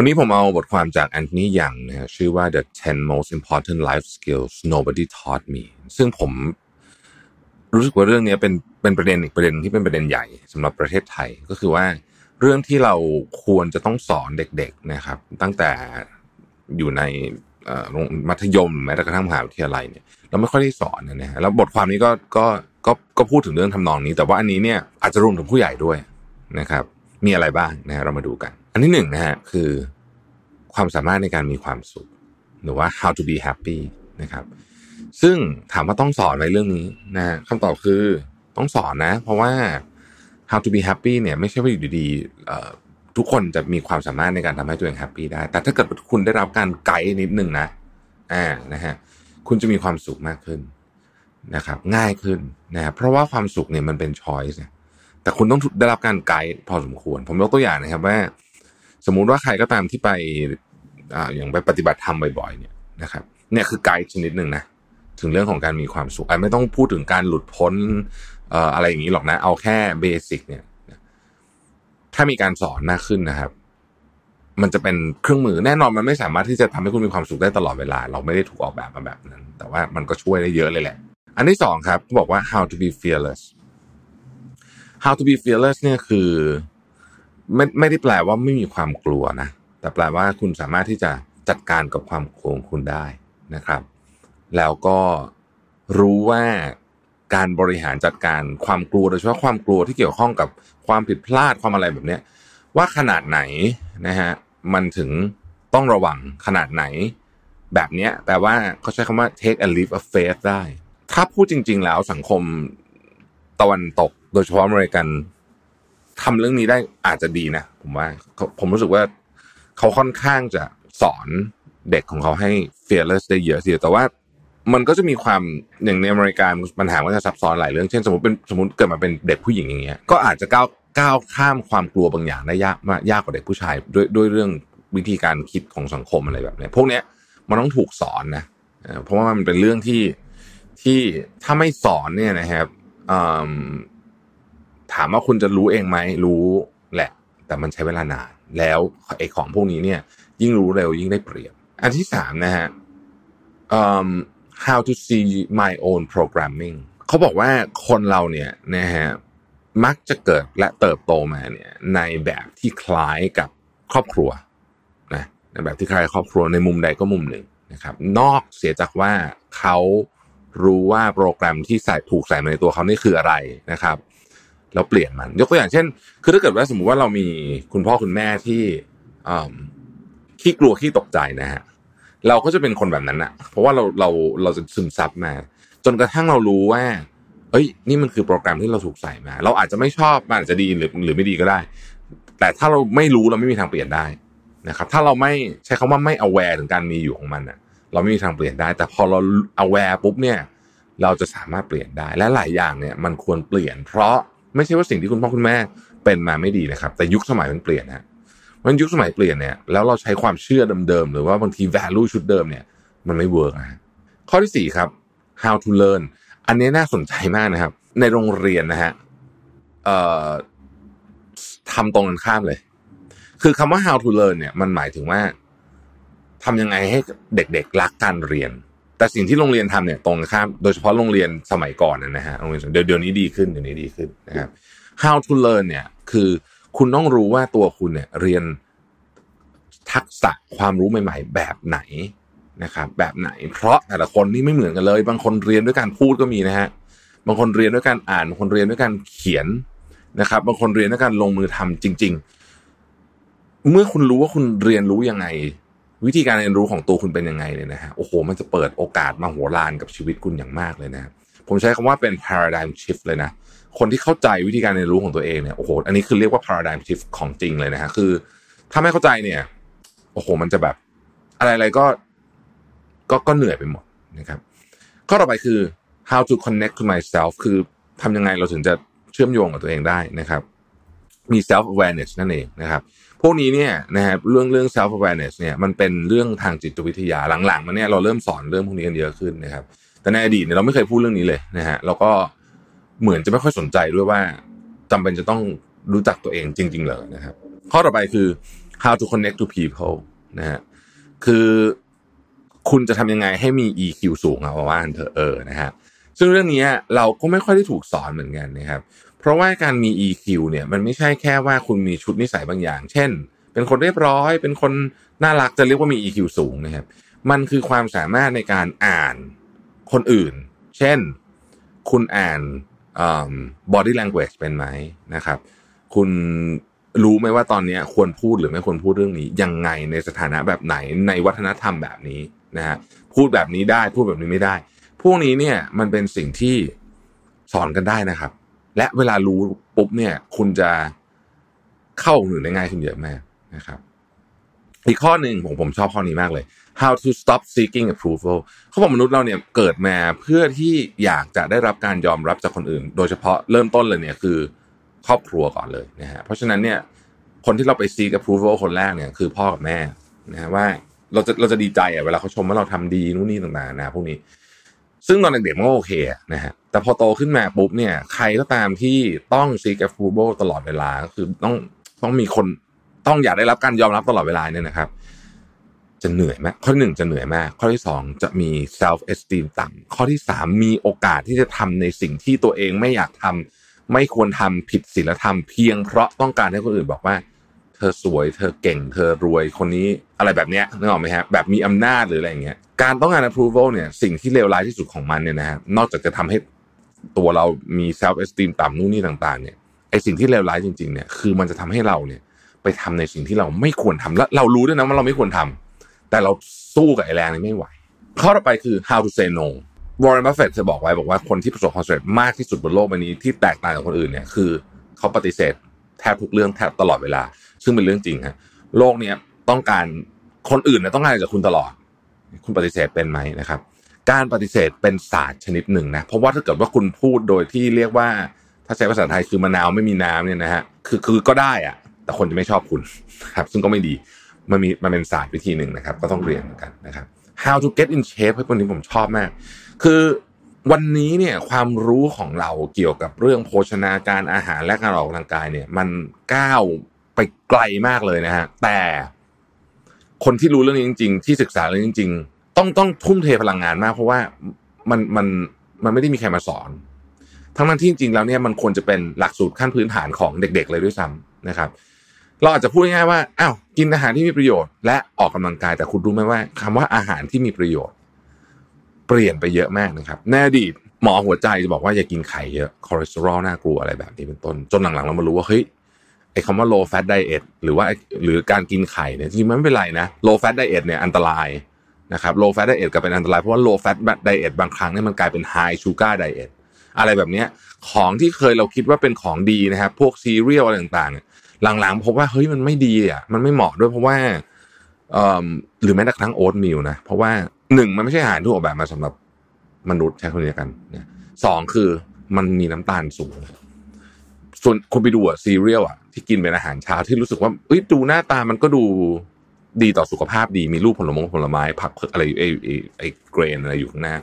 วันนี้ผมเอาบทความจากแอนโทนียังนะฮะชื่อว่า The 10 Most Important Life Skills Nobody Taught Me ซึ่งผมรู้สึกว่าเรื่องนี้เป็นเป็นประเด็นอีกประเด็นที่เป็นประเด็นใหญ่สำหรับประเทศไทยก็คือว่าเรื่องที่เราควรจะต้องสอนเด็กๆนะครับ ตั้งแต่อยู่ในโรงมัธยมแม้แต่กระทั่งมหาวิทยาลัยเนี่ยเราไม่ค่อยได้สอนนะฮะแล้วบทความนี้ก็ก็ก็ก็พูดถึงเรื่องทำนองนี้ แต่ว่าอันนี้เนี่ยอาจจะรวมถึงผู้ใหญ่ด้วยนะครับ มีอะไรบ้างนะฮะเรามาดูกัน นที่หนึ่งนะฮะคือความสามารถในการมีความสุข หรือว่า how to be happy นะครับ ซึ่งถามว่าต้องสอนไหมเรื่องนี้นะคำตอบคือต้องสอนนะ เพราะว่า how to be happy เนี่ยไม่ใช่ว่าอยู่ดีๆทุกคนจะมีความสามารถในการทำให้ตัวเองแฮปปี้ได้ แต่ถ้าเกิดคุณได้รับการไกด์นิดนึงนะอ่านะฮะคุณจะมีความสุขมากขึ้นนะครับ ง่ายขึ้นนะเพราะว่าความสุขเนี่ยมันเป็น choice แต่คุณต้องได้รับการไกด์พอสมควร ผมยกตัวอย่างนะครับว่า สมมุติว่าใครก็ตามที่ไปอ่าอย่างไปปฏิบัติธรรมบ่อยๆเนี่ยนะครับ เนี่ยคือไกด์ชนิดหนึ่งนะถึงเรื่องของการมีความสุขอะไม่ต้องพูดถึงการหลุดพ้นออะไรอย่างนี้หรอกนะ เอาแค่เบสิกเนี่ยถ้ามีการสอนมากขึ้นนะครับ มันจะเป็นเครื่องมือแน่นอนมันไม่สามารถที่จะทำให้คุณมีความสุขได้ตลอดเวลา เราไม่ได้ถูกออกแบบมาแบบนั้น แต่ว่ามันก็ช่วยได้เยอะเลยแหละ อันที่สองครับเขาบอกว่า how to be fearless how to be fearless เนี่ยคือ ไม่ไม่ได้แปลว่าไม่มีความกลัวนะ แต่แปลว่าคุณสามารถที่จะจัดการกับความกลัวคุณได้นะครับ แล้วก็รู้ว่าการบริหารจัดการความกลัวโดยเฉพาะความกลัวที่เกี่ยวข้องกับความผิดพลาดความอะไรแบบเนี้ยว่าขนาดไหนนะฮะมันถึงต้องระวังขนาดไหน แบบเนี้ยแปลว่าเขาใช้คำว่า take a leap of faith ได้ ถ้าพูดจริง ๆ แล้วสังคมตะวันตกโดยเฉพาะอเมริกัน ทำเรื่องนี้ได้อาจจะดีนะผมว่าผมรู้สึกว่าเขาค่อนข้างจะสอนเด็กของเขาให้ fearless ได้เยอะทีแต่ว่ามันก็จะมีความอย่างในอเมริกาปัญหาก็จะซับซ้อนหลายเรื่องเช่นสมมติเป็นสมมติเกิดมาเป็นเด็กผู้หญิงอย่างเงี้ยก็อาจจะก้าวก้าวข้ามความกลัวบางอย่างได้ยากมากยากกว่าเด็กผู้ชายด้วยด้วยเรื่องวิธีการคิดของสังคมอะไรแบบเนี้ยพวกเนี้ยมันต้องถูกสอนนะเพราะว่ามันเป็นเรื่องที่ที่ถ้าไม่สอนเนี่ยนะครับอ ถามว่าคุณจะรู้เองไหมรู้แหละ แต่มันใช้เวลานาน แล้วไอ้ของพวกนี้เนี่ย ยิ่งรู้เร็วยิ่งได้เปรียบ อันที่สามนะฮะอืม how to see my own programming เขาบอกว่าคนเราเนี่ยนะฮะมักจะเกิดและเติบโตมาเนี่ยในแบบที่คล้ายกับครอบครัวนะในแบบที่คล้ายครอบครัวในมุมใดก็มุมหนึ่งนะครับ นอกเสียจากว่าเขารู้ว่าโปรแกรมที่ใส่ถูกใส่มาในตัวเขานี่คืออะไรนะครับ เราเปลี่ยนมัน ยกตัวอย่างเช่น คือถ้าเกิดว่าสมมุติว่าเรามีคุณพ่อคุณแม่ที่ขี้กลัวขี้ตกใจนะฮะเราก็จะเป็นคนแบบนั้นอะเพราะว่าเราเราเราจะซึมซับมา จนกระทั่งเรารู้ว่า เอ้ย นี่มันคือโปรแกรมที่เราถูกใส่มา เราอาจจะไม่ชอบมันอาจจะดีหรือหรือไม่ดีก็ได้ แต่ถ้าเราไม่รู้เราไม่มีทางเปลี่ยนได้นะครับ ถ้าเราไม่ใช้คำว่าไม่ aware ถึงการมีอยู่ของมันอะเราไม่มีทางเปลี่ยนได้ แต่พอเรา aware ปุ๊บเนี่ย เราจะสามารถเปลี่ยนได้และหลายอย่างเนี่ย มันควรเปลี่ยน เพราะ ไม่ใช่ว่าสิ่งที่คุณพ่อคุณแม่เป็นมาไม่ดีนะครับ แต่ยุคสมัยมันเปลี่ยนนะมันยุคสมัยเปลี่ยนเนี่ยแล้วเราใช้ความเชื่อเดิมๆหรือว่าบางที value ชุดเดิมเนี่ย มันไม่ work นะข้อที่สี่ครับ how to learn อันนี้น่าสนใจมากนะครับ ในโรงเรียนนะฮะเอ่อทำตรงกันข้ามเลย คือคำว่า how to learn เนี่ย มันหมายถึงว่าทำยังไงให้เด็กๆรักการเรียน แต่สิ่งที่โรงเรียนทำเนี่ยตรงข้ามโดยเฉพาะโรงเรียนสมัยก่อนนะฮะโรงเรียนเดี๋ยวเดี๋ยวนี้ดีขึ้นเดี๋ยวนี้ดีขึ้นนะครับ how to learn เนี่ยคือคุณต้องรู้ว่าตัวคุณเนี่ยเรียนทักษะความรู้ใหม่ ๆ แบบไหนนะครับแบบไหนเพราะแต่ละคนนี่ไม่เหมือนกันเลย บางคนเรียนด้วยการพูดก็มีนะฮะบางคนเรียนด้วยการอ่านบางคนเรียนด้วยการเขียนนะครับ บางคนเรียนด้วยการลงมือทำจริง ๆ เมื่อคุณรู้ว่าคุณเรียนรู้ยังไง วิธีการเรียนรู้ของตัวคุณเป็นยังไงเนี่ยนะฮะโอ้โห มันจะเปิดโอกาสมาหัวลานกับชีวิตคุณอย่างมากเลยนะผมใช้คำว่าเป็น paradigm shift เลยนะคนที่เข้าใจวิธีการเรียนรู้ของตัวเองเนี่ยโอ้โหอันนี้คือเรียกว่า paradigm shift ของจริงเลยนะฮะคือ ถ้าไม่เข้าใจเนี่ยโอ้โห มันจะแบบอะไรอะไรก็ก็ก็เหนื่อยไปหมดนะครับข้อต่อไปคือ how to connect to myself คือทำยังไงเราถึงจะเชื่อมโยงกับตัวเองได้นะครับ มี self awareness นั่นเองนะครับ พวกนี้เนี่ยนะครับเรื่องเรื่อง self awareness เนี่ยมันเป็นเรื่องทางจิตวิทยาหลังๆมาเนี่ยเราเริ่มสอนเรื่องพวกนี้กันเยอะขึ้นนะครับ แต่ในอดีตเนี่ยเราไม่เคยพูดเรื่องนี้เลยนะฮะเราก็เหมือนจะไม่ค่อยสนใจด้วยว่าจำเป็นจะต้องรู้จักตัวเองจริง ๆ เลยนะครับ ข้อต่อไปคือ how to connect to people นะฮะคือคุณจะทำยังไงให้มี EQ สูงเอาว่าเธอเออนะฮะซึ่งเรื่องนี้เราก็ไม่ค่อยได้ถูกสอนเหมือนกันนะครับ เพราะว่าการมี EQ เนี่ยมันไม่ใช่แค่ว่าคุณมีชุดนิสัยบางอย่าง เช่น เป็นคนเรียบร้อย เป็นคนน่ารักจะเรียกว่ามี EQ สูงนะครับ มันคือความสามารถในการอ่านคนอื่น เช่น คุณอ่าน body language เป็นไหมนะครับ คุณรู้ไหมว่าตอนนี้ควรพูดหรือไม่ควรพูดเรื่องนี้ ยังไงในสถานะแบบไหนในวัฒนธรรมแบบนี้นะฮะพูดแบบนี้ได้พูดแบบนี้ไม่ได้ พวกนี้เนี่ยมันเป็นสิ่งที่สอนกันได้นะครับ และเวลารู้ปุ๊บเนี่ย คุณจะเข้าหนึ่งได้ง่ายขึ้นเยอะมากนะครับ อีกข้อหนึ่งผมผมชอบข้อนี้มากเลย how to stop seeking approval เขาบอกมนุษย์เราเนี่ยเกิดมาเพื่อที่อยากจะได้รับการยอมรับจากคนอื่น โดยเฉพาะเริ่มต้นเลยเนี่ยคือครอบครัวก่อนเลยนะฮะเพราะฉะนั้นเนี่ยคนที่เราไป seek approval คนแรกเนี่ยคือพ่อกับแม่นะฮะว่าเราจะเราจะดีใจอะเวลาเขาชมว่าเราทำดีนู่นนี่ต่างๆนะพวกนี้ ซึ่งตอนเด็กๆมันก็โอเคนะฮะแต่พอโตขึ้นมาปุ๊บเนี่ย ใครก็ตามที่ต้อง seek approval ตลอดเวลาก็คือต้องต้องมีคนต้องอยากได้รับการยอมรับตลอดเวลาเนี่ยนะครับ จะเหนื่อยไหมข้อที่หนึ่งจะเหนื่อยมาก ข้อที่สองจะมี self esteem ต่ำข้อที่สามมีโอกาสที่จะทำในสิ่งที่ตัวเองไม่อยากทำไม่ควรทำผิดศีลธรรมเพียงเพราะต้องการให้คนอื่นบอกว่า เธอสวย เธอเก่ง เธอรวยคนนี้อะไรแบบเนี้ยนึกออกไหมฮะแบบมีอำนาจหรืออะไรอย่างเงี้ยการต้องการ approval เนี่ยสิ่งที่เลวร้ายที่สุดของมันเนี่ยนะฮะนอกจากจะทำให้ตัวเรามี self esteem ต่ำนู่นนี่ต่างๆเนี่ยไอสิ่งที่เลวร้ายจริงๆเนี่ยคือมันจะทำให้เราเนี่ยไปทำในสิ่งที่เราไม่ควรทำและเรารู้ด้วยนะว่าเราไม่ควรทำแต่เราสู้กับไอแรงนี้ไม่ไหวข้อต่อไปคือ how to say no วอร์เรนบัฟเฟตเคยบอกไว้บอกว่าคนที่ประสบความสำเร็จมากที่สุดบนโลกใบนี้ที่แตกต่างจากคนอื่นเนี่ยคือ เขาปฏิเสธแทบทุกเรื่องแทบตลอดเวลา ซึ่งเป็นเรื่องจริงฮะโลกเนี้ยต้องการคนอื่นเนี่ยต้องการจากคุณตลอด คุณปฏิเสธเป็นไหมนะครับ การปฏิเสธเป็นศาสตร์ชนิดหนึ่งนะเพราะว่าถ้าเกิดว่าคุณพูดโดยที่เรียกว่า ถ้าใช้ภาษาไทยคือมะนาวไม่มีน้ำเนี่ยนะฮะคือคือก็ได้อะแต่คนจะไม่ชอบคุณครับ ซึ่งก็ไม่ดีมันมีมันเป็นศาสตร์วิธีหนึ่งนะครับ ก็ต้องเรียนเหมือนกันนะครับ how to get in shape ให้คนนี้ผมชอบมาก คือวันนี้เนี่ยความรู้ของเราเกี่ยวกับเรื่องโภชนาการอาหารและการออกกำลังกายเนี่ย มันก้าว ไปไกลมากเลยนะฮะแต่คนที่รู้เรื่องนี้จริง ๆ ที่ศึกษาเรื่องนี้จริง ๆ ต้องต้องทุ่มเทพลังงานมาก เพราะว่ามันมันมันไม่ได้มีใครมาสอน ทั้งนั้นที่จริงๆแล้วเนี่ยมันควรจะเป็นหลักสูตรขั้นพื้นฐานของเด็ก ๆ เลยด้วยซ้ำนะครับ เราอาจจะพูดง่ายๆว่าอ้าวกินอาหารที่มีประโยชน์ และออกกำลังกายแต่คุณรู้ไหมว่าคำว่าอาหารที่มีประโยชน์ เปลี่ยนไปเยอะมากนะครับในอดีตหมอหัวใจจะบอกว่าอย่ากินไข่เยอะคอเลสเตอรอลน่ากลัวอะไรแบบนี้เป็นต้น จนหลังๆเรามารู้ว่าเฮ้ย ไอ้คำว่า low fat diet หรือว่าหรือการกินไข่เนี่ยจริงๆมันไม่เป็นไรนะ low fat diet เนี่ยอันตรายนะครับ low fat diet ก็เป็นอันตรายเพราะว่า low fat diet บางครั้งเนี่ยมันกลายเป็น high sugar diet อะไรแบบเนี้ยของที่เคยเราคิดว่าเป็นของดีนะครับ พวกซีเรียลอะไรต่างๆ หลังๆพบว่าเฮ้ยมันไม่ดีอะมันไม่เหมาะด้วยเพราะว่าหรือแม้แต่ครั้ง oatmeal นะเพราะว่าหนึ่งมันไม่ใช่อาหารที่ออกแบบมาสำหรับมนุษย์ใช้คนเดียวกันสองคือมันมีน้ำตาลสูง ส่วนคนไปดูอะซีเรียลอะ ที่กินเป็นอาหารเช้าที่รู้สึกว่าเอ้ยดูหน้าตามันก็ดูดีต่อสุขภาพดีมีรูปผลไม้ผลไม้ผักอะไรไอ้ไอ้ไอ้ grain อะไรอยู่ข้างหน้า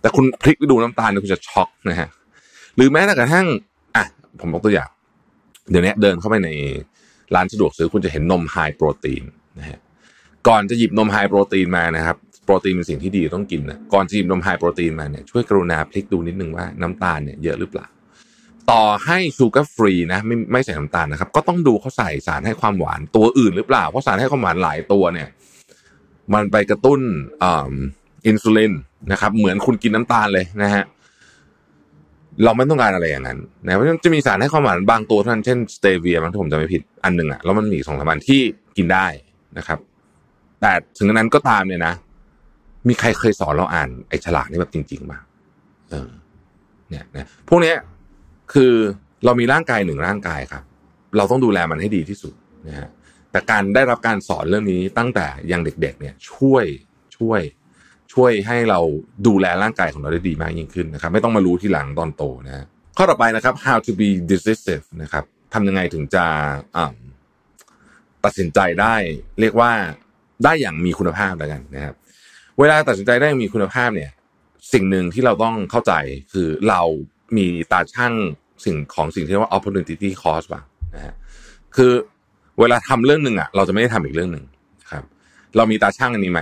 แต่คุณพลิกไปดูน้ำตาลคุณจะช็อกนะฮะหรือแม้แต่กระทั่งอะผมยกตัวอย่าง เดี๋ยวนี้เดินเข้าไปในร้านสะดวกซื้อคุณจะเห็นนม high protein นะฮะก่อนจะหยิบนม high protein มานะครับโปรตีนเป็นสิ่งที่ดีต้องกินนะก่อนจะหยิบนม high protein มาเนี่ยช่วยกรุณาพลิกดูนิดนึงว่าน้ำตาลเนี่ยเยอะหรือเปล่า ต่อให้ sugar free นะไม่ไม่ใส่น้ำตาลนะครับ ก็ต้องดูเขาใส่สารให้ความหวานตัวอื่นหรือเปล่า เพราะสารให้ความหวานหลายตัวเนี่ย มันไปกระตุ้นอินซูลินนะครับ เหมือนคุณกินน้ำตาลเลยนะฮะเราไม่ต้องการอะไรอย่างนั้นนะเพราะฉะนั้นจะมีสารให้ความหวานบางตัวเท่านั้นเช่น stevia บางที่ผมจำไม่ผิดอันหนึ่งอะแล้วมันมีสองสามอันที่กินได้นะครับ แต่ถึงนั้นก็ตามเนี่ยนะ มีใครเคยสอนเราอ่านไอ้ฉลากนี้แบบจริงๆมาเออเนี่ยนะพวกเนี้ย คือเรามีร่างกายหนึ่งร่างกายครับ เราต้องดูแลมันให้ดีที่สุดนะฮะแต่การได้รับการสอนเรื่องนี้ตั้งแต่ยังเด็ก ๆ เนี่ยช่วยช่วย ช่วยให้เราดูแลร่างกายของเราได้ดีมากยิ่งขึ้นนะครับ ไม่ต้องมารู้ทีหลังตอนโตนะข้อต่อไปนะครับ how to be decisive นะครับทำยังไงถึงจะตัดสินใจได้ เรียกว่าได้อย่างมีคุณภาพแล้วกันนะครับ เวลาตัดสินใจได้อย่างมีคุณภาพเนี่ย สิ่งหนึ่งที่เราต้องเข้าใจคือเรามีตาช่าง สิ่งของสิ่งที่เรียกว่า opportunity cost ป่ะนะฮะคือเวลาทำเรื่องหนึ่งอะ เราจะไม่ได้ทำอีกเรื่องหนึ่งครับ เรามีตาช่างอันนี้ไหม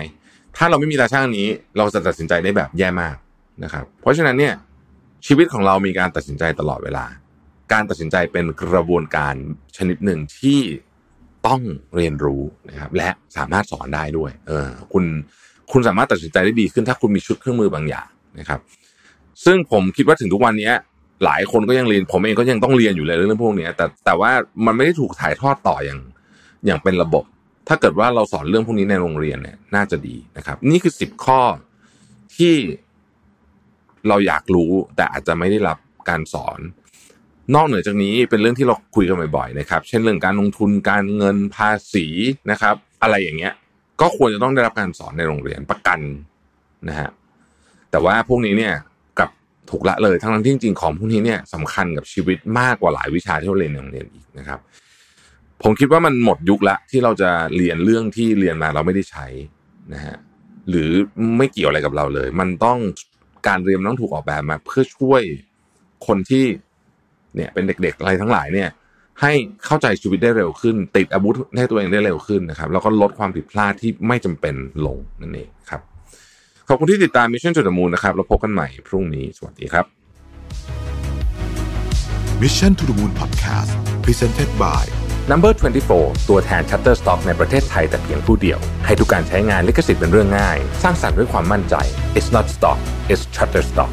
ถ้าเราไม่มีตาช่างอันนี้ เราจะตัดสินใจได้แบบแย่มากนะครับ เพราะฉะนั้นเนี่ยชีวิตของเรามีการตัดสินใจตลอดเวลา การตัดสินใจเป็นกระบวนการชนิดหนึ่งที่ต้องเรียนรู้นะครับและสามารถสอนได้ด้วย เออคุณคุณสามารถตัดสินใจได้ดีขึ้นถ้าคุณมีชุดเครื่องมือบางอย่างนะครับ ซึ่งผมคิดว่าถึงทุกวันนี้ หลายคนก็ยังเรียนผมเองก็ยังต้องเรียนอยู่เลยเรื่องพวกนี้แต่แต่ว่ามันไม่ได้ถูกถ่ายทอดต่ออย่างอย่างเป็นระบบ ถ้าเกิดว่าเราสอนเรื่องพวกนี้ในโรงเรียนเนี่ยน่าจะดีนะครับ นี่คือสิบข้อที่เราอยากรู้แต่อาจจะไม่ได้รับการสอน นอกเหนือจากนี้เป็นเรื่องที่เราคุยกันบ่อยๆนะครับ เช่นเรื่องการลงทุนการเงินภาษีนะครับ อะไรอย่างเงี้ย ก็ควรจะต้องได้รับการสอนในโรงเรียนประกันนะฮะแต่ว่าพวกนี้เนี่ย ถูกละเลยทั้งที่จริงๆของพวกนี้เนี่ยสำคัญกับชีวิตมากกว่าหลายวิชาที่เราเรียนในโรงเรียนอีกนะครับ ผมคิดว่ามันหมดยุคละที่เราจะเรียนเรื่องที่เรียนมาเราไม่ได้ใช้นะฮะหรือไม่เกี่ยวอะไรกับเราเลย มันต้องการเรียนต้องถูกออกแบบมา เพื่อช่วยคนที่เนี่ยเป็นเด็ก ๆ อะไรทั้งหลายเนี่ย ให้เข้าใจชีวิตได้เร็วขึ้น ติดอาวุธให้ตัวเองได้เร็วขึ้นนะครับ แล้วก็ลดความผิดพลาดที่ไม่จำเป็นลงนั่นเองครับ ขอบคุณที่ติดตาม Mission to the Moon นะครับเราพบกันใหม่พรุ่งนี้ สวัสดีครับ Mission to the Moon Podcast Presented by Number 24 ตัวแทน Shutterstock ในประเทศไทยแต่เพียงผู้เดียว ให้ทุกการใช้งานลิขสิทธิ์เป็นเรื่องง่าย สร้างสรรค์ด้วยความมั่นใจ It's not stock it's Shutterstock